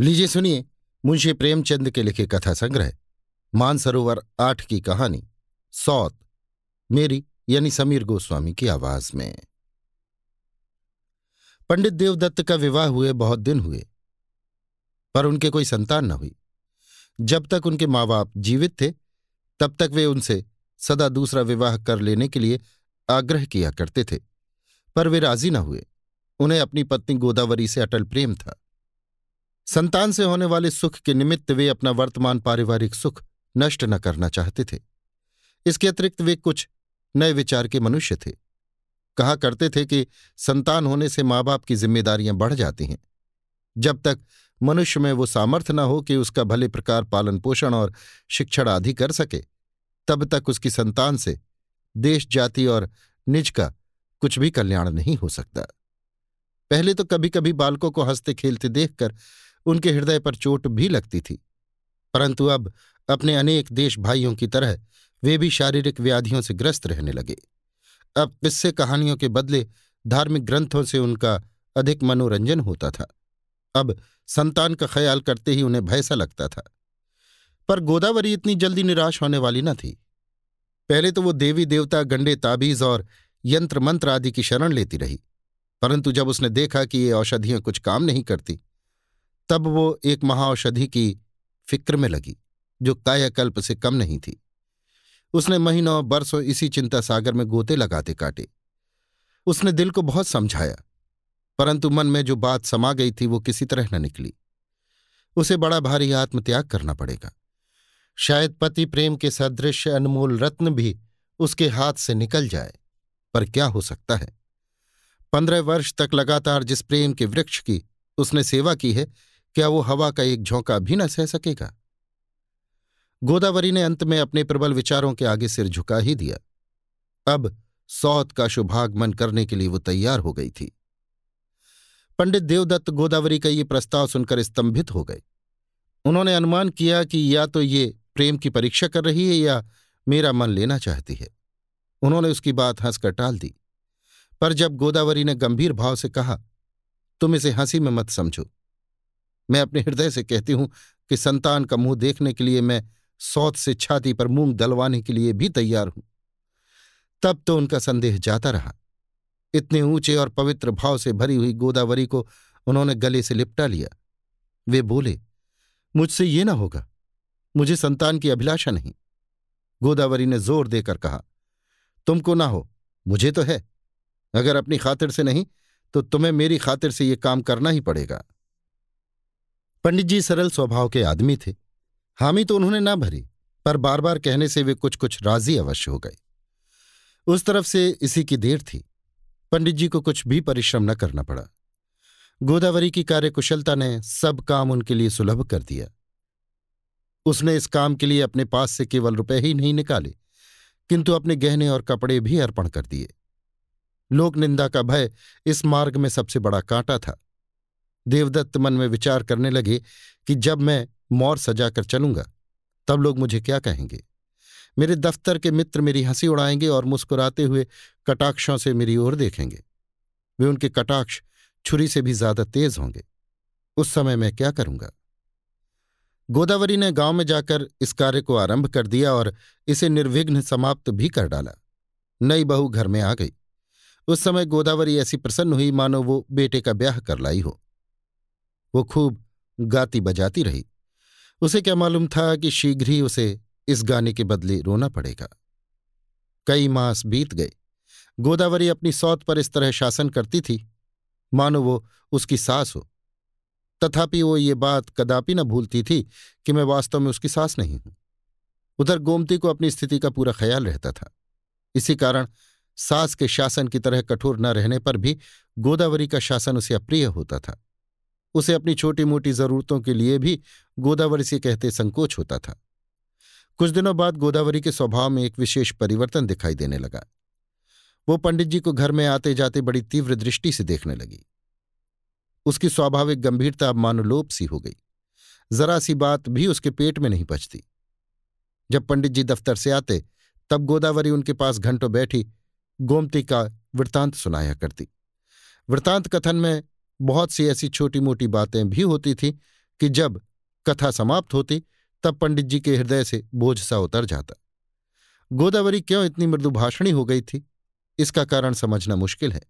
लीजिए सुनिए, मुंशी प्रेमचंद के लिखे कथा संग्रह, मानसरोवर आठ की कहानी, सौत, मेरी यानी समीर गोस्वामी की आवाज़ में। पंडित देवदत्त का विवाह हुए बहुत दिन हुए, पर उनके कोई संतान न हुई। जब तक उनके माँ बाप जीवित थे, तब तक वे उनसे सदा दूसरा विवाह कर लेने के लिए आग्रह किया करते थे, पर वे राज़ी न हुए। उन्हें अपनी पत्नी गोदावरी से अटल प्रेम था। संतान से होने वाले सुख के निमित्त वे अपना वर्तमान पारिवारिक सुख नष्ट न करना चाहते थे। इसके अतिरिक्त वे कुछ नए विचार के मनुष्य थे। कहा करते थे कि संतान होने से माँ बाप की जिम्मेदारियाँ बढ़ जाती हैं। जब तक मनुष्य में वो सामर्थ्य न हो कि उसका भले प्रकार पालन पोषण और शिक्षण आदि कर सके, तब तक उसकी संतान से देश, जाति और निज का कुछ भी कल्याण नहीं हो सकता। पहले तो कभी कभी बालकों को हँसते खेलते देखकर उनके हृदय पर चोट भी लगती थी। परंतु अब अपने अनेक देश भाइयों की तरह वे भी शारीरिक व्याधियों से ग्रस्त रहने लगे। अब किस्से कहानियों के बदले धार्मिक ग्रंथों से उनका अधिक मनोरंजन होता था। अब संतान का ख्याल करते ही उन्हें भय सा लगता था। पर गोदावरी इतनी जल्दी निराश होने वाली न थी। पहले तो वो देवी देवता, गंडे, ताबीज और यंत्र मंत्र आदि की शरण लेती रही। परंतु जब उसने देखा कि ये औषधियाँ कुछ काम नहीं करती तब वो एक महाऔषधि की फ़िक्र में लगी, जो कायाकल्प से कम नहीं थी। उसने महीनों, बरसों इसी चिंता सागर में गोते लगाते काटे। उसने दिल को बहुत समझाया, परंतु मन में जो बात समा गई थी वो किसी तरह न निकली। उसे बड़ा भारी आत्मत्याग करना पड़ेगा। शायद पति प्रेम के सदृश अनमोल रत्न भी उसके हाथ से निकल जाए, पर क्या हो सकता है? पंद्रह वर्ष तक लगातार जिस प्रेम के वृक्ष की उसने सेवा की है क्या वो हवा का एक झोंका भी न सह सकेगा? गोदावरी ने अंत में अपने प्रबल विचारों के आगे सिर झुका ही दिया। अब सौत का शुभागमन करने के लिए वो तैयार हो गई थी। पंडित देवदत्त गोदावरी का ये प्रस्ताव सुनकर स्तंभित हो गए। उन्होंने अनुमान किया कि या तो ये प्रेम की परीक्षा कर रही है या मेरा मन लेना चाहती है। उन्होंने उसकी बात हंसकर टाल दी। पर जब गोदावरी ने गंभीर भाव से कहा, तुम इसे हँसी में मत समझो। मैं अपने हृदय से कहती हूँ कि संतान का मुँह देखने के लिए मैं सौत से छाती पर मूंग दलवाने के लिए भी तैयार हूँ। तब तो उनका संदेह जाता रहा। इतने ऊँचे और पवित्र भाव से भरी हुई गोदावरी को उन्होंने गले से लिपटा लिया। वे बोले, मुझसे ये ना होगा, मुझे संतान की अभिलाषा नहीं। गोदावरी ने ज़ोर देकर कहा, तुमको ना हो, मुझे तो है। अगर अपनी खातिर से नहीं तो तुम्हें मेरी खातिर से ये काम करना ही पड़ेगा। पंडित जी सरल स्वभाव के आदमी थे। हामी तो उन्होंने ना भरी, पर बार बार कहने से वे कुछ कुछ राज़ी अवश्य हो गए। उस तरफ़ से इसी की देर थी। पंडित जी को कुछ भी परिश्रम न करना पड़ा। गोदावरी की कार्यकुशलता ने सब काम उनके लिए सुलभ कर दिया। उसने इस काम के लिए अपने पास से केवल रुपए ही नहीं निकाले, किंतु अपने गहने और कपड़े भी अर्पण कर दिए। लोक निंदा का भय इस मार्ग में सबसे बड़ा कांटा था। देवदत्त मन में विचार करने लगे कि जब मैं मौर सजा कर चलूँगा, तब लोग मुझे क्या कहेंगे? मेरे दफ्तर के मित्र मेरी हँसी उड़ाएँगे और मुस्कुराते हुए कटाक्षों से मेरी ओर देखेंगे। वे उनके कटाक्ष छुरी से भी ज़्यादा तेज होंगे। उस समय मैं क्या करूँगा? गोदावरी ने गाँव में जाकर इस कार्य को आरंभ कर दिया और इसे निर्विघ्न समाप्त भी कर डाला। नई बहू घर में आ गई। उस समय गोदावरी ऐसी प्रसन्न हुई, मानो वो बेटे का ब्याह कर लाई हो। वो खूब गाती बजाती रही। उसे क्या मालूम था कि शीघ्र ही उसे इस गाने के बदले रोना पड़ेगा। कई मास बीत गए। गोदावरी अपनी सौत पर इस तरह शासन करती थी। मानो वो उसकी सास हो। तथापि वो ये बात कदापि न भूलती थी कि मैं वास्तव में उसकी सास नहीं हूँ। उधर गोमती को अपनी स्थिति का पूरा ख्याल रहता था। इसी कारण सास के शासन की तरह कठोर न रहने पर भी गोदावरी का शासन उसे अप्रिय होता था। उसे अपनी छोटी मोटी जरूरतों के लिए भी गोदावरी से कहते संकोच होता था। कुछ दिनों बाद गोदावरी के स्वभाव में एक विशेष परिवर्तन दिखाई देने लगा। वो पंडित जी को घर में आते जाते बड़ी तीव्र दृष्टि से देखने लगी। उसकी स्वाभाविक गंभीरता अब मानुलोप सी हो गई। जरा सी बात भी उसके पेट में नहीं पचती जब पंडित जी दफ्तर से आते, तब गोदावरी उनके पास घंटों बैठी, गोमती का वृतांत सुनाया करती। वृतांत कथन में बहुत सी ऐसी छोटी मोटी बातें भी होती थीं कि जब कथा समाप्त होती, तब पंडित जी के हृदय से बोझ सा उतर जाता। गोदावरी क्यों इतनी मृदुभाषणी हो गई थी? इसका कारण समझना मुश्किल है।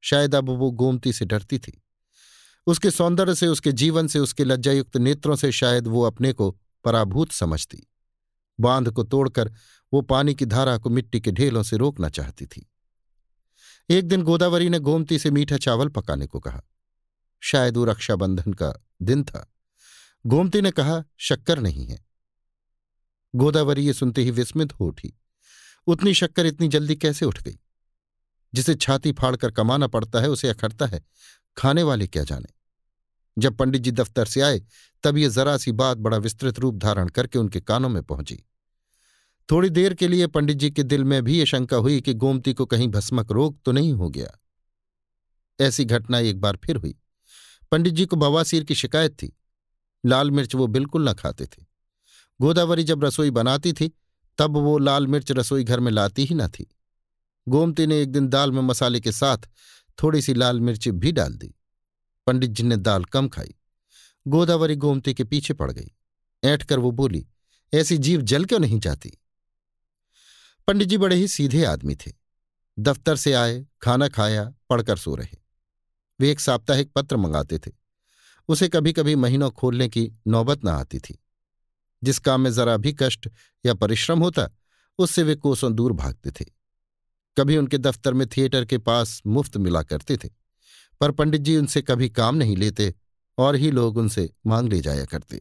शायद अब वो गोमती से डरती थी। उसके सौंदर्य से, उसके जीवन से, उसके लज्जायुक्त नेत्रों से शायद वो अपने को पराभूत समझती। बाँध को तोड़कर वो पानी की धारा को मिट्टी के ढेलों से रोकना चाहती थी। एक दिन गोदावरी ने गोमती से मीठा चावल पकाने को कहा। शायद वो रक्षाबंधन का दिन था। गोमती ने कहा, शक्कर नहीं है। गोदावरी ये सुनते ही विस्मित हो उठी। उतनी शक्कर इतनी जल्दी कैसे उठ गई? जिसे छाती फाड़कर कमाना पड़ता है, उसे अखरता है। खाने वाले क्या जाने? जब पंडित जी दफ्तर से आए, तब ये जरा सी बात बड़ा विस्तृत रूप धारण करके उनके कानों में पहुँची। थोड़ी देर के लिए पंडित जी के दिल में भी ये शंका हुई कि गोमती को कहीं भस्मक रोग तो नहीं हो गया। ऐसी घटना एक बार फिर हुई। पंडित जी को बवासीर की शिकायत थी। लाल मिर्च वो बिल्कुल न खाते थे। गोदावरी जब रसोई बनाती थी, तब वो लाल मिर्च रसोई घर में लाती ही न थी। गोमती ने एक दिन दाल में मसाले के साथ थोड़ी सी लाल मिर्च भी डाल दी। पंडित जी ने दाल कम खाई। गोदावरी गोमती के पीछे पड़ गई। ऐठ कर वो बोली, ऐसी जीव जल क्यों नहीं जाती? पंडित जी बड़े ही सीधे आदमी थे। दफ्तर से आए, खाना खाया, पढ़कर सो रहे। वे एक साप्ताहिक पत्र मंगाते थे। उसे कभी कभी महीनों खोलने की नौबत न आती थी। जिस काम में जरा भी कष्ट या परिश्रम होता, उससे वे कोसों दूर भागते थे। कभी उनके दफ्तर में थिएटर के पास मुफ़्त मिला करते थे, पर पंडित जी उनसे कभी काम नहीं लेते और ही लोग उनसे मांग ले जाया करते।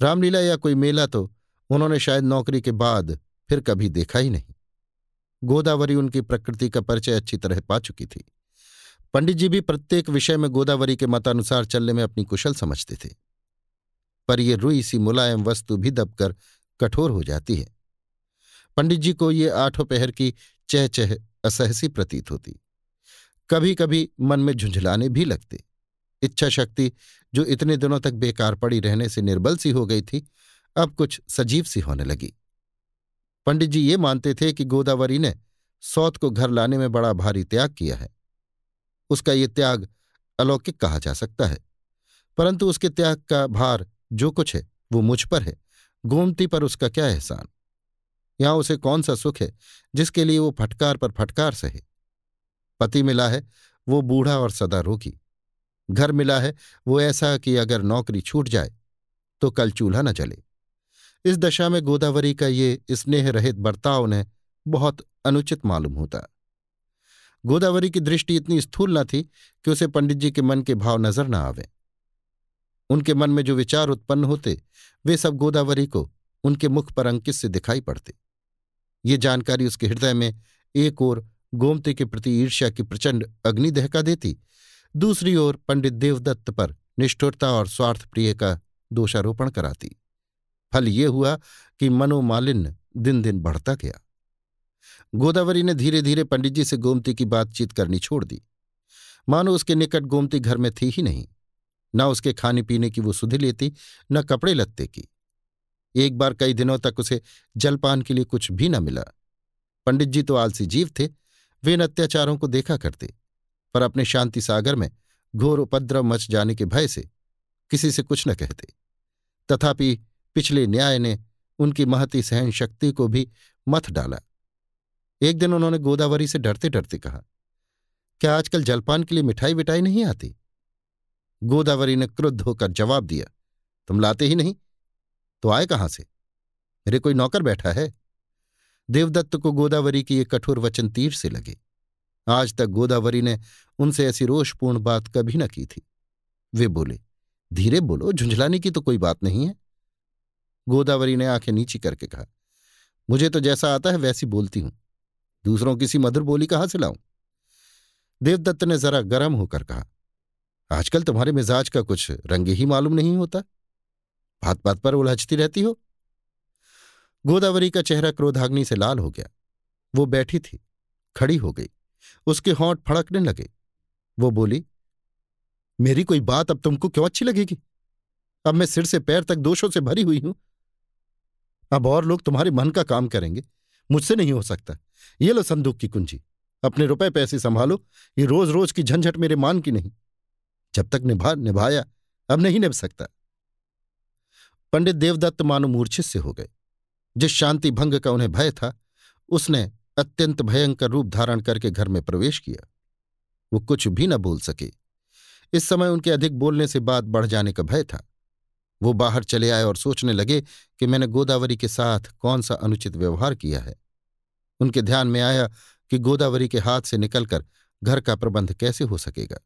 रामलीला या कोई मेला तो उन्होंने शायद नौकरी के बाद फिर कभी देखा ही नहीं। गोदावरी उनकी प्रकृति का परिचय अच्छी तरह पा चुकी थी। पंडित जी भी प्रत्येक विषय में गोदावरी के मतानुसार चलने में अपनी कुशल समझते थे। पर यह रुई सी मुलायम वस्तु भी दबकर कठोर हो जाती है। पंडित जी को ये आठों पहर की चह चह असहसी प्रतीत होती। कभी कभी मन में झुंझलाने भी लगते। इच्छा शक्ति जो इतने दिनों तक बेकार पड़ी रहने से निर्बल सी हो गई थी, अब कुछ सजीव सी होने लगी। पंडित जी ये मानते थे कि गोदावरी ने सौत को घर लाने में बड़ा भारी त्याग किया है। उसका ये त्याग अलौकिक कहा जा सकता है। परंतु उसके त्याग का भार जो कुछ है, वो मुझ पर है। गोमती पर उसका क्या एहसान? यहाँ उसे कौन सा सुख है, जिसके लिए वो फटकार पर फटकार सहे? पति मिला है, वो बूढ़ा और सदा रोगी। घर मिला है, वो ऐसा कि अगर नौकरी छूट जाए तो कल चूल्हा न जले। इस दशा में गोदावरी का ये स्नेह रहित बर्ताव ने बहुत अनुचित मालूम होता। गोदावरी की दृष्टि इतनी स्थूल न थी कि उसे पंडित जी के मन के भाव नज़र न आवे। उनके मन में जो विचार उत्पन्न होते, वे सब गोदावरी को उनके मुख पर अंकित से दिखाई पड़ते। ये जानकारी उसके हृदय में एक ओर गोमती के प्रति ईर्ष्या की प्रचंड अग्नि दहका देती, दूसरी ओर पंडित देवदत्त पर निष्ठुरता और स्वार्थ प्रिय का दोषारोपण कराती। फल ये हुआ कि मनोमालिन्य दिन दिन बढ़ता गया। गोदावरी ने धीरे धीरे पंडित जी से गोमती की बातचीत करनी छोड़ दी। मानो उसके निकट गोमती घर में थी ही नहीं। न उसके खाने पीने की वो सुध लेती, न कपड़े लत्ते की। एक बार कई दिनों तक उसे जलपान के लिए कुछ भी न मिला। पंडित जी तो आलसी जीव थे, वे इन अत्याचारों को देखा करते, पर अपने शांति सागर में घोर उपद्रव मच जाने के भय से किसी से कुछ न कहते। तथापि पिछले न्याय ने उनकी महती सहन शक्ति को भी मथ डाला। एक दिन उन्होंने गोदावरी से डरते डरते कहा, क्या आजकल जलपान के लिए मिठाई विठाई नहीं आती? गोदावरी ने क्रुद्ध होकर जवाब दिया, तुम लाते ही नहीं। तो आए कहाँ से? मेरे कोई नौकर बैठा है? देवदत्त को गोदावरी की ये कठोर वचन तीर से लगे। आज तक गोदावरी ने उनसे ऐसी रोषपूर्ण बात कभी न की थी। वे बोले, धीरे बोलो, झुंझलाने की तो कोई बात नहीं है। गोदावरी ने आँखें नीची करके कहा, मुझे तो जैसा आता है वैसी बोलती हूँ। दूसरों की सी मधुर बोली कहाँ से लाऊं? देवदत्त ने जरा गर्म होकर कहा, आजकल तुम्हारे मिजाज का कुछ रंग ही मालूम नहीं होता। बात बात पर उलझती रहती हो। गोदावरी का चेहरा क्रोधाग्नि से लाल हो गया। वो बैठी थी, खड़ी हो गई। उसके होंठ फड़कने लगे। वो बोली, मेरी कोई बात अब तुमको क्यों अच्छी लगेगी? अब मैं सिर से पैर तक दोषों से भरी हुई हूँ। अब और लोग तुम्हारे मन का काम करेंगे। मुझसे नहीं हो सकता। ये लो संदूक की कुंजी। अपने रुपए पैसे संभालो, ये रोज रोज की झंझट मेरे मान की नहीं। जब तक निभा, निभाया, अब नहीं निभ सकता। पंडित देवदत्त मानो मूर्छित से हो गए। जिस शांति भंग का उन्हें भय था, उसने अत्यंत भयंकर रूप धारण करके घर में प्रवेश किया। वो कुछ भी न बोल सके। इस समय उनके अधिक बोलने से बात बढ़ जाने का भय था। वो बाहर चले आए और सोचने लगे कि मैंने गोदावरी के साथ कौन सा अनुचित व्यवहार किया है। उनके ध्यान में आया कि गोदावरी के हाथ से निकलकर घर का प्रबंध कैसे हो सकेगा।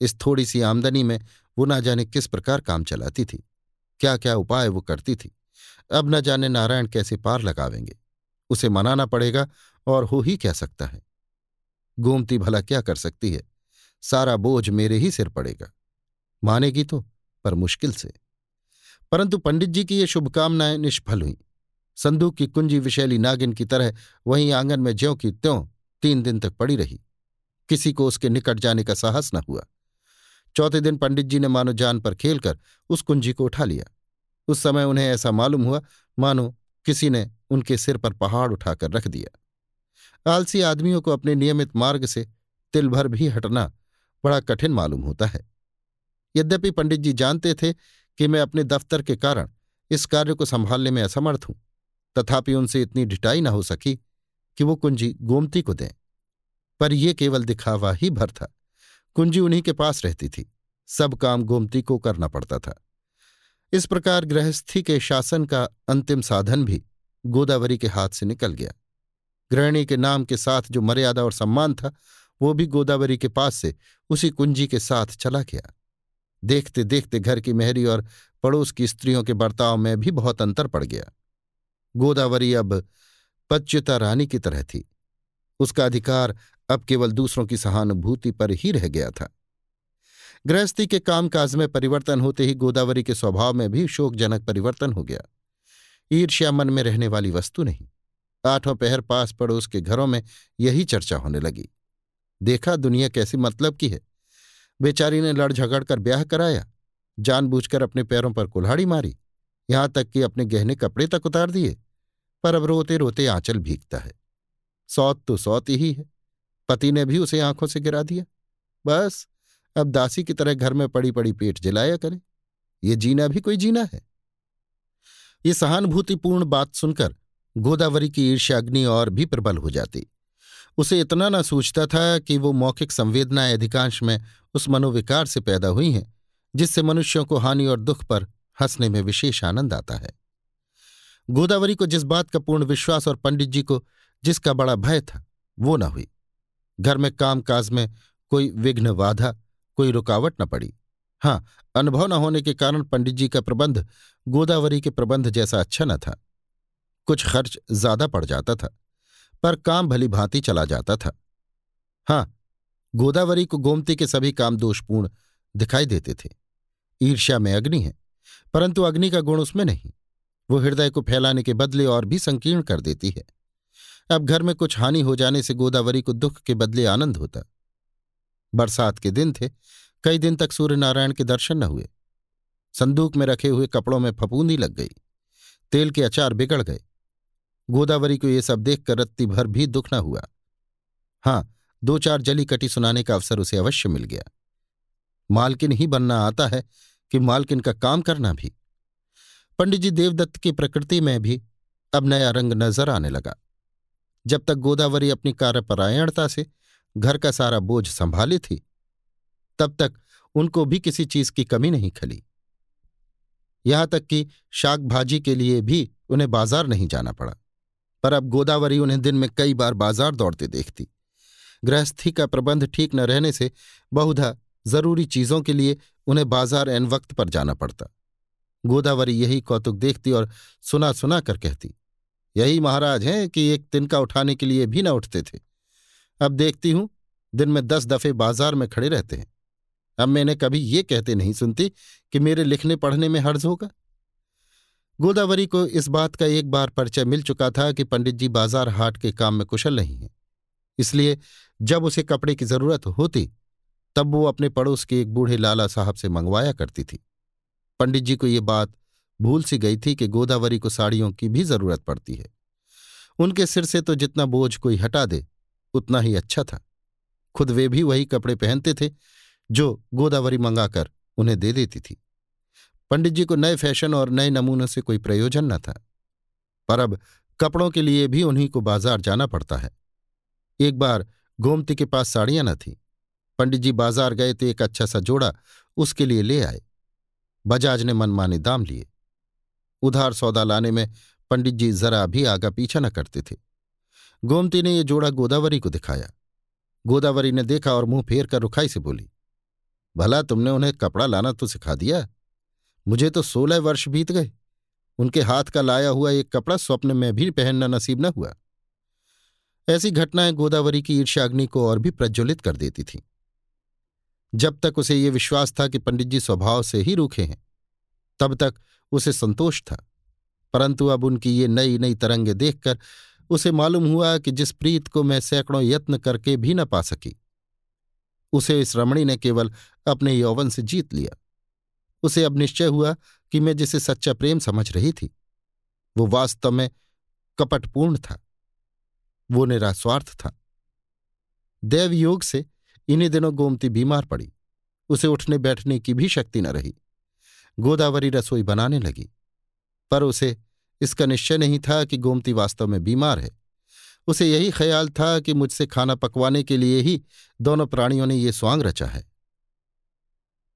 इस थोड़ी सी आमदनी में वो ना जाने किस प्रकार काम चलाती थी क्या क्या उपाय वो करती थी। अब न जाने नारायण कैसे पार लगावेंगे, उसे मनाना पड़ेगा और हो ही क्या सकता है। गोमती भला क्या कर सकती है, सारा बोझ मेरे ही सिर पड़ेगा। मानेगी तो पर मुश्किल से। परंतु पंडित जी की ये शुभकामनाएँ निष्फल हुईं। संदूक की कुंजी विशैली नागिन की तरह वहीं आँगन में ज्यों की त्यों तीन दिन तक पड़ी रही। किसी को उसके निकट जाने का साहस न हुआ। चौथे दिन पंडित जी ने मानो जान पर खेलकर उस कुंजी को उठा लिया। उस समय उन्हें ऐसा मालूम हुआ, मानो किसी ने उनके सिर पर पहाड़ उठाकर रख दिया। आलसी आदमियों को अपने नियमित मार्ग से तिल भर भी हटना बड़ा कठिन मालूम होता है। यद्यपि पंडित जी जानते थे कि मैं अपने दफ्तर के कारण इस कार्य को संभालने में असमर्थ हूँ तथापि उनसे इतनी ढिटाई न हो सकी कि वो कुंजी गोमती को दें। पर यह केवल दिखावा ही भर था। कुंजी उन्हीं के पास रहती थी। सब काम गोमती को करना पड़ता था। इस प्रकार गृहस्थी के शासन का अंतिम साधन भी गोदावरी के हाथ से निकल गया। गृहिणी के नाम के साथ जो मर्यादा और सम्मान था, वो भी गोदावरी के पास से उसी कुंजी के साथ चला गया। देखते देखते घर की मेहरी और पड़ोस की स्त्रियों के बर्ताव में भी बहुत अंतर पड़ गया। गोदावरी अब पच्युता रानी की तरह थी। उसका अधिकार अब केवल दूसरों की सहानुभूति पर ही रह गया था। गृहस्थी के कामकाज में परिवर्तन होते ही गोदावरी के स्वभाव में भी शोकजनक परिवर्तन हो गया। ईर्ष्या मन में रहने वाली वस्तु नहीं। आठों पहर पास पड़ोस के घरों में यही चर्चा होने लगी। देखा दुनिया कैसी मतलब की है। बेचारी ने लड़ झगड़ कर ब्याह कराया। जानबूझकर अपने पैरों पर कुल्हाड़ी मारी। यहाँ तक कि अपने गहने कपड़े तक उतार दिए, पर अब रोते रोते आंचल भीगता है। सौत तो सौत ही है, पति ने भी उसे आँखों से गिरा दिया। बस, अब दासी की तरह घर में पड़ी पड़ी पेट जलाया करे, ये जीना भी कोई जीना है। ये सहानुभूतिपूर्ण बात सुनकर गोदावरी की ईर्ष्याग्नि और भी प्रबल हो जाती। उसे इतना न सूझता था कि वो मौखिक संवेदनाएँ अधिकांश में उस मनोविकार से पैदा हुई हैं, जिससे मनुष्यों को हानि और दुख पर हंसने में विशेष आनंद आता है। गोदावरी को जिस बात का पूर्ण विश्वास और पंडित जी को जिसका बड़ा भय था, वो न हुई। घर में कामकाज में कोई विघ्न बाधा, कोई रुकावट न पड़ी। हाँ अनुभव न होने के कारण पंडित जी का प्रबंध गोदावरी के प्रबंध जैसा अच्छा न था। कुछ खर्च ज़्यादा पड़ जाता था, पर काम भली भांति चला जाता था। हाँ गोदावरी को गोमती के सभी काम दोषपूर्ण दिखाई देते थे। ईर्ष्या में अग्नि है। परंतु अग्नि का गुण उसमें नहीं। वो हृदय को फैलाने के बदले और भी संकीर्ण कर देती है। अब घर में कुछ हानि हो जाने से गोदावरी को दुख के बदले आनंद होता। बरसात के दिन थे, कई दिन तक सूर्य नारायण के दर्शन न हुए। संदूक में रखे हुए कपड़ों में फपूंदी लग गई। तेल के अचार बिगड़ गए। गोदावरी को ये सब देखकर रत्ती भर भी दुख न हुआ। हाँ दो चार जली कटी सुनाने का अवसर उसे अवश्य मिल गया। मालकिन ही बनना आता है कि मालकिन का काम करना भी। पंडित जी देवदत्त की प्रकृति में भी अब नया रंग नज़र आने लगा। जब तक गोदावरी अपनी कार्यपरायणता से घर का सारा बोझ संभाली थी, तब तक उनको भी किसी चीज़ की कमी नहीं खली। यहाँ तक कि शाक भाजी के लिए भी उन्हें बाज़ार नहीं जाना पड़ा, पर अब गोदावरी उन्हें दिन में कई बार बाज़ार दौड़ते देखती। गृहस्थी का प्रबंध ठीक न रहने से बहुधा ज़रूरी चीज़ों के लिए उन्हें बाज़ार एन वक्त पर जाना पड़ता। गोदावरी यही कौतुक देखती और सुना सुना कर कहती, यही महाराज हैं कि एक तिनका उठाने के लिए भी न उठते थे। अब देखती हूँ, दिन में दस दफे बाज़ार में खड़े रहते हैं। अब मैंने कभी ये कहते नहीं सुनती कि मेरे लिखने पढ़ने में हर्ज होगा? गोदावरी को इस बात का एक बार परिचय मिल चुका था कि पंडित जी बाज़ार हाट के काम में कुशल नहीं हैं। इसलिए जब उसे कपड़े की ज़रूरत होती तब वो अपने पड़ोस के एक बूढ़े लाला साहब से मंगवाया करती थी। पंडित जी को ये बात भूल सी गई थी कि गोदावरी को साड़ियों की भी ज़रूरत पड़ती है। उनके सिर से तो जितना बोझ कोई हटा दे, उतना ही अच्छा था। खुद वे भी वही कपड़े पहनते थे, जो गोदावरी मंगाकर उन्हें दे देती थी। पंडित जी को नए फ़ैशन और नए नमूनों से कोई प्रयोजन न था। पर अब कपड़ों के लिए भी उन्हीं को बाज़ार जाना पड़ता है। एक बार गोमती के पास साड़ियाँ न थी। पंडित जी बाज़ार गए तो एक अच्छा सा जोड़ा उसके लिए ले आए। बजाज ने मनमाने दाम लिए। उधार सौदा लाने में पंडित जी जरा भी आगा पीछा न करते थे। गोमती ने यह जोड़ा गोदावरी को दिखाया। गोदावरी ने देखा और मुँह फेर कर रुखाई से बोली, भला तुमने उन्हें कपड़ा लाना तो सिखा दिया? मुझे तो सोलह वर्ष बीत गए। उनके हाथ का लाया हुआ एक कपड़ा स्वप्न में भी पहनना नसीब न हुआ। ऐसी घटनाएँ गोदावरी की ईर्ष्याग्नि को और भी प्रज्वलित कर देती थीं। जब तक उसे ये विश्वास था कि पंडित जी स्वभाव से ही रूखे हैं, तब तक उसे संतोष था। परंतु अब उनकी ये नई नई तरंगे देखकर उसे मालूम हुआ कि जिस प्रीत को मैं सैकड़ों यत्न करके भी न पा सकी, उसे इस रमणी ने केवल अपने यौवन से जीत लिया। उसे अब निश्चय हुआ कि मैं जिसे सच्चा प्रेम समझ रही थी, वो वास्तव में कपटपूर्ण था, वो निरास्वार्थ था। देवयोग से इन्हीं दिनों गोमती बीमार पड़ी। उसे उठने बैठने की भी शक्ति न रही। गोदावरी रसोई बनाने लगी। पर उसे इसका निश्चय नहीं था कि गोमती वास्तव में बीमार है। उसे यही ख्याल था कि मुझसे खाना पकवाने के लिए ही दोनों प्राणियों ने ये स्वांग रचा है।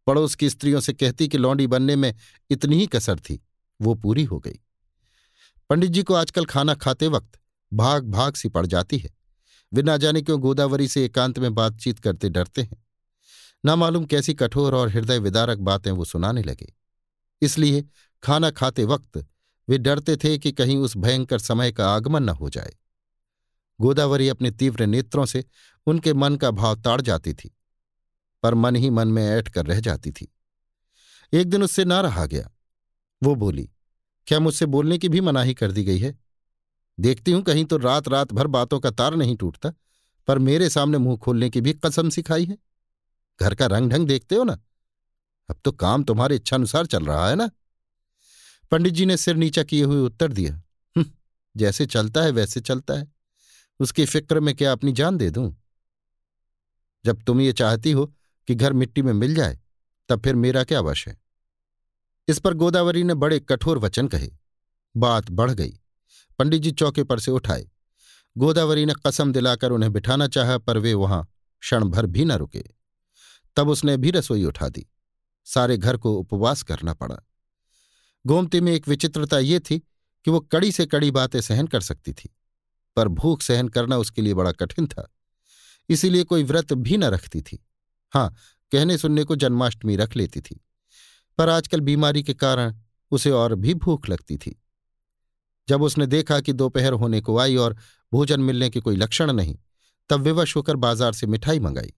पड़ोस की स्त्रियों से कहती कि लौंडी बनने में इतनी ही कसर थी, वो पूरी हो गई। पंडित जी को आजकल खाना खाते वक्त भाग भाग सी पड़ जाती है। वे ना जाने क्यों गोदावरी से एकांत में बातचीत करते डरते हैं। ना मालूम कैसी कठोर और हृदय विदारक बातें वो सुनाने लगे। इसलिए खाना खाते वक्त वे डरते थे कि कहीं उस भयंकर समय का आगमन न हो जाए। गोदावरी अपने तीव्र नेत्रों से उनके मन का भाव ताड़ जाती थी, पर मन ही मन में ऐठ कर रह जाती थी। एक दिन उससे ना रहा गया। वो बोली, क्या मुझसे बोलने की भी मनाही कर दी गई है? देखती हूँ कहीं तो रात रात भर बातों का तार नहीं टूटता पर मेरे सामने मुँह खोलने की भी कसम सिखाई है। घर का रंग ढंग देखते हो ना? अब तो काम तुम्हारे इच्छानुसार चल रहा है ना? पंडित जी ने सिर नीचा किए हुए उत्तर दिया हम्म, जैसे चलता है वैसे चलता है। उसकी फ़िक्र में क्या अपनी जान दे दूँ? जब तुम ये चाहती हो कि घर मिट्टी में मिल जाए तब फिर मेरा क्या वश है? इस पर गोदावरी ने बड़े कठोर वचन कहे। बात बढ़ गई। पंडित जी चौके पर से उठाए। गोदावरी ने कसम दिलाकर उन्हें बिठाना चाहा, पर वे वहाँ क्षण भर भी न रुके। तब उसने भी रसोई उठा दी। सारे घर को उपवास करना पड़ा। गोमती में एक विचित्रता ये थी कि वो कड़ी से कड़ी बातें सहन कर सकती थी, पर भूख सहन करना उसके लिए बड़ा कठिन था। इसीलिए कोई व्रत भी न रखती थी। हाँ कहने सुनने को जन्माष्टमी रख लेती थी। पर आजकल बीमारी के कारण उसे और भी भूख लगती थी। जब उसने देखा कि दोपहर होने को आई और भोजन मिलने के कोई लक्षण नहीं, तब विवश होकर बाज़ार से मिठाई मंगाई।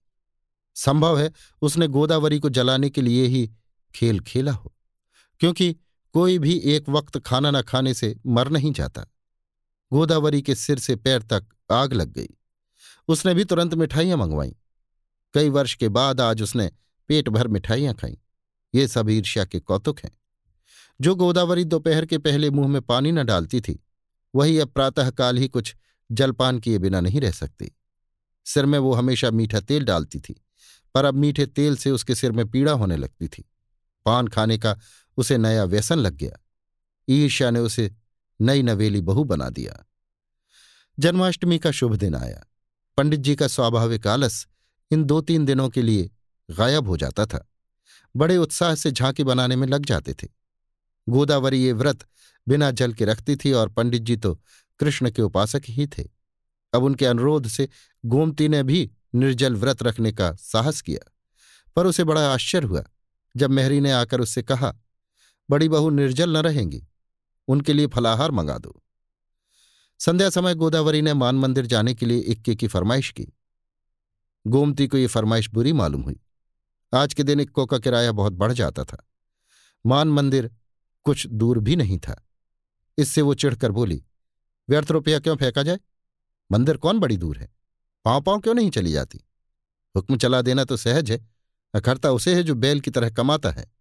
संभव है उसने गोदावरी को जलाने के लिए ही खेल खेला हो, क्योंकि कोई भी एक वक्त खाना न खाने से मर नहीं जाता। गोदावरी के सिर से पैर तक आग लग गई। उसने भी तुरंत मिठाइयाँ मंगवाईं। कई वर्ष के बाद आज उसने पेट भर मिठाइयाँ खाईं। ये सब ईर्ष्या के कौतुक हैं। जो गोदावरी दोपहर के पहले मुँह में पानी न डालती थी, वही अब प्रातःकाल ही कुछ जलपान किए बिना नहीं रह सकती। सिर में वो हमेशा मीठा तेल डालती थी, पर अब मीठे तेल से उसके सिर में पीड़ा होने लगती थी। पान खाने का उसे नया व्यसन लग गया। ईर्ष्या ने उसे नई नवेली बहू बना दिया। जन्माष्टमी का शुभ दिन आया। पंडित जी का स्वाभाविक आलस इन दो तीन दिनों के लिए गायब हो जाता था। बड़े उत्साह से झांकी बनाने में लग जाते थे। गोदावरी ये व्रत बिना जल के रखती थी और पंडित जी तो कृष्ण के उपासक ही थे। अब उनके अनुरोध से गोमती ने भी निर्जल व्रत रखने का साहस किया। पर उसे बड़ा आश्चर्य हुआ जब मेहरी ने आकर उससे कहा, बड़ी बहू निर्जल न रहेंगी, उनके लिए फलाहार मंगा दो। संध्या समय गोदावरी ने मान मंदिर जाने के लिए इक्के की फरमाइश की। गोमती को ये फरमाइश बुरी मालूम हुई। आज के दिन इक्को का किराया बहुत बढ़ जाता था। मान मंदिर कुछ दूर भी नहीं था। इससे वो चिढ़कर बोली, व्यर्थ रुपया क्यों फेंका जाए? मंदिर कौन बड़ी दूर है? पाँव पाँव क्यों नहीं चली जाती? हुक्म चला देना तो सहज है, अखरता उसे है जो बैल की तरह कमाता है।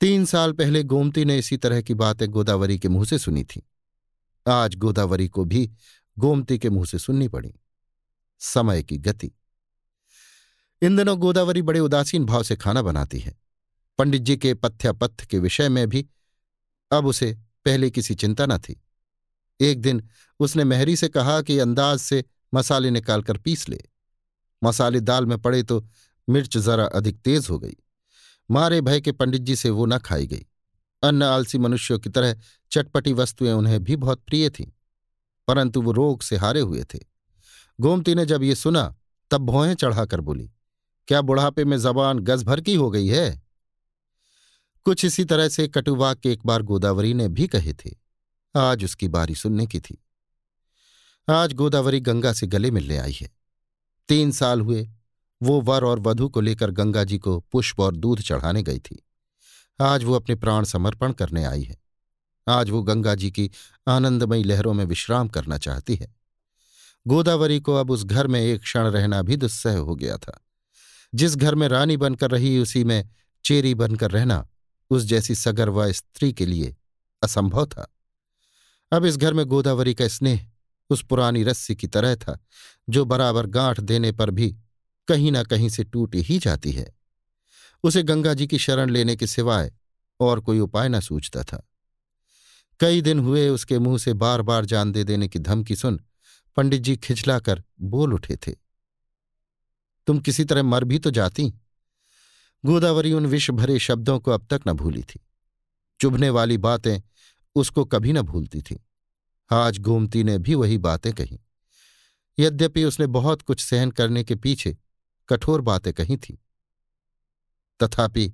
तीन साल पहले गोमती ने इसी तरह की बातें गोदावरी के मुँह से सुनी थी। आज गोदावरी को भी गोमती के मुँह से सुननी पड़ी। समय की गति। इन दिनों गोदावरी बड़े उदासीन भाव से खाना बनाती है। पंडित जी के पथ्यापथ्य के विषय में भी अब उसे पहले किसी चिंता न थी। एक दिन उसने मेहरी से कहा कि अंदाज से मसाले निकालकर पीस ले। मसाले दाल में पड़े तो मिर्च जरा अधिक तेज हो गई। मारे भय के पंडित जी से वो न खाई गई। अन्य आलसी मनुष्यों की तरह चटपटी वस्तुएँ उन्हें भी बहुत प्रिय थीं, परंतु वो रोग से हारे हुए थे। गोमती ने जब ये सुना, तब भौहें चढ़ाकर बोली, क्या बुढ़ापे में जबान गज भर की हो गई है? कुछ इसी तरह से कटुवाक्य एक बार गोदावरी ने भी कहे थे। आज उसकी बारी सुनने की थी। आज गोदावरी गंगा से गले मिलने आई है। तीन साल हुए, वो वर और वधु को लेकर गंगा जी को पुष्प और दूध चढ़ाने गई थी। आज वो अपने प्राण समर्पण करने आई है। आज वो गंगा जी की आनंदमयी लहरों में विश्राम करना चाहती है। गोदावरी को अब उस घर में एक क्षण रहना भी दुस्सह हो गया था। जिस घर में रानी बनकर रही, उसी में चेरी बनकर रहना उस जैसी सगर्वा स्त्री के लिए असंभव था। अब इस घर में गोदावरी का स्नेह उस पुरानी रस्सी की तरह था, जो बराबर गांठ देने पर भी कहीं ना कहीं से टूट ही जाती है। उसे गंगा जी की शरण लेने के सिवाय और कोई उपाय न सूझता था। कई दिन हुए उसके मुँह से बार बार जान दे देने की धमकी सुन पंडित जी खिंचलाकर बोल उठे थे। तुम किसी तरह मर भी तो जाती। गोदावरी उन विष भरे शब्दों को अब तक न भूली थी। चुभने वाली बातें उसको कभी न भूलती थी। आज गोमती ने भी वही बातें कही। यद्यपि उसने बहुत कुछ सहन करने के पीछे कठोर बातें कही थी। तथापि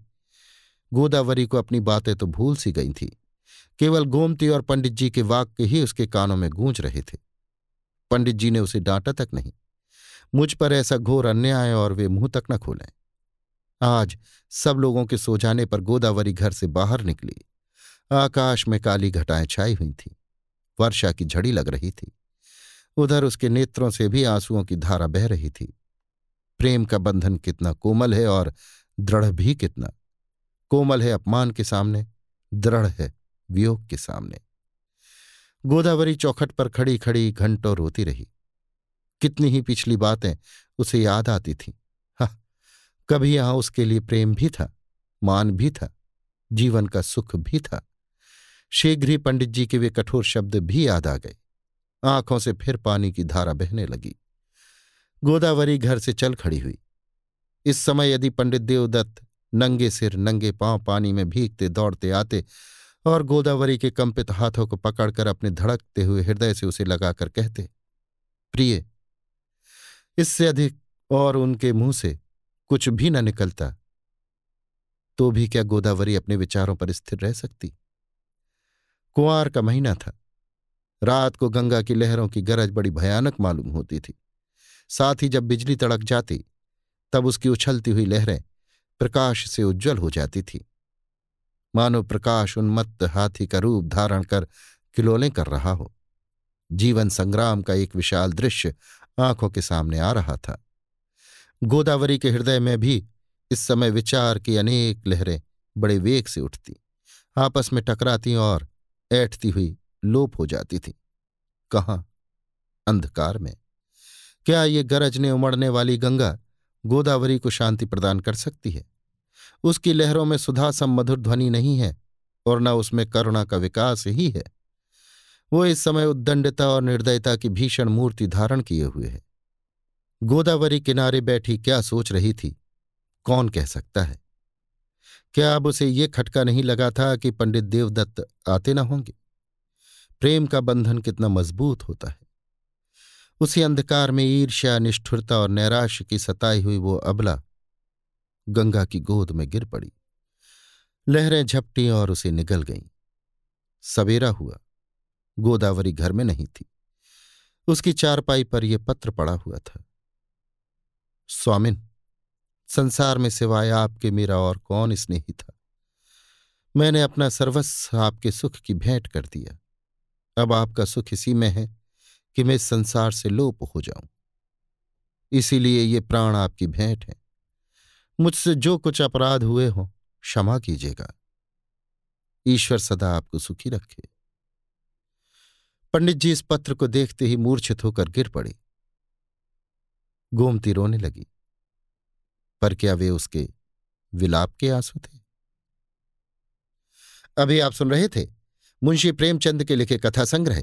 गोदावरी को अपनी बातें तो भूल सी गई थी। केवल गोमती और पंडित जी के वाक्य ही उसके कानों में गूंज रहे थे। पंडित जी ने उसे डांटा तक नहीं। मुझ पर ऐसा घोर अन्याय और वे मुँह तक न खोलें। आज सब लोगों के सो जाने पर गोदावरी घर से बाहर निकली। आकाश में काली घटाएँ छाई हुई थीं। वर्षा की झड़ी लग रही थी। उधर उसके नेत्रों से भी आंसुओं की धारा बह रही थी। प्रेम का बंधन कितना कोमल है और दृढ़ भी कितना। कोमल है अपमान के सामने, दृढ़ है वियोग के सामने। गोदावरी चौखट पर खड़ी खड़ी घंटों रोती रही। कितनी ही पिछली बातें उसे याद आती थीं। कभी यहाँ उसके लिए प्रेम भी था, मान भी था, जीवन का सुख भी था। शीघ्र ही पंडित जी के वे कठोर शब्द भी याद आ गए। आँखों से फिर पानी की धारा बहने लगी। गोदावरी घर से चल खड़ी हुई। इस समय यदि पंडित देवदत्त नंगे सिर, नंगे पाँव पानी में भीगते, दौड़ते आते और गोदावरी के कंपित हाथों को पकड़कर अपने धड़कते हुए हृदय से उसे लगाकर कहते, प्रिय, इससे अधिक और उनके मुँह से कुछ भी न निकलता तो भी क्या गोदावरी अपने विचारों पर स्थिर रह सकती? कुंवार का महीना था। रात को गंगा की लहरों की गरज बड़ी भयानक मालूम होती थी। साथ ही जब बिजली तड़क जाती, तब उसकी उछलती हुई लहरें प्रकाश से उज्जवल हो जाती थी। मानो प्रकाश उन्मत्त हाथी का रूप धारण कर किलोलें कर रहा हो। जीवन संग्राम का एक विशाल दृश्य आँखों के सामने आ रहा था। गोदावरी के हृदय में भी इस समय विचार की अनेक लहरें बड़े वेग से उठती। आपस में टकराती और ऐठती हुई लोप हो जाती थी। कहाँ? अंधकार में। क्या ये गरजने उमड़ने वाली गंगा गोदावरी को शांति प्रदान कर सकती है? उसकी लहरों में सुधा सम मधुर ध्वनि नहीं है और न उसमें करुणा का विकास ही है। वो इस समय उद्दंडता और निर्दयता की भीषण मूर्ति धारण किए हुए है। गोदावरी किनारे बैठी क्या सोच रही थी? कौन कह सकता है? क्या अब उसे ये खटका नहीं लगा था कि पंडित देवदत्त आते ना होंगे? प्रेम का बंधन कितना मज़बूत होता है। उसी अंधकार में ईर्ष्या, निष्ठुरता और नैराश्य की सताई हुई वो अबला गंगा की गोद में गिर पड़ी। लहरें झपटी और उसे निगल गईं। सवेरा हुआ। गोदावरी घर में नहीं थी। उसकी चारपाई पर यह पत्र पड़ा हुआ था। स्वामिन, संसार में सिवाय आपके मेरा और कौन स्नेही था? मैंने अपना सर्वस्व आपके सुख की भेंट कर दिया। अब आपका सुख इसी में है कि मैं संसार से लोप हो जाऊँ। इसीलिए ये प्राण आपकी भेंट है। मुझसे जो कुछ अपराध हुए हो, क्षमा कीजिएगा। ईश्वर सदा आपको सुखी रखे। पंडित जी इस पत्र को देखते ही मूर्छित होकर गिर पड़े। गोमती रोने लगी। पर क्या वे उसके विलाप के आँसू थे? अभी आप सुन रहे थे मुंशी प्रेमचंद के लिखे कथा संग्रह,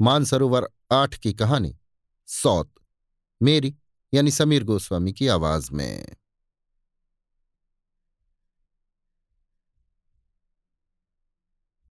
मानसरोवर आठ की कहानी, सौत, मेरी यानी समीर गोस्वामी की आवाज़ में।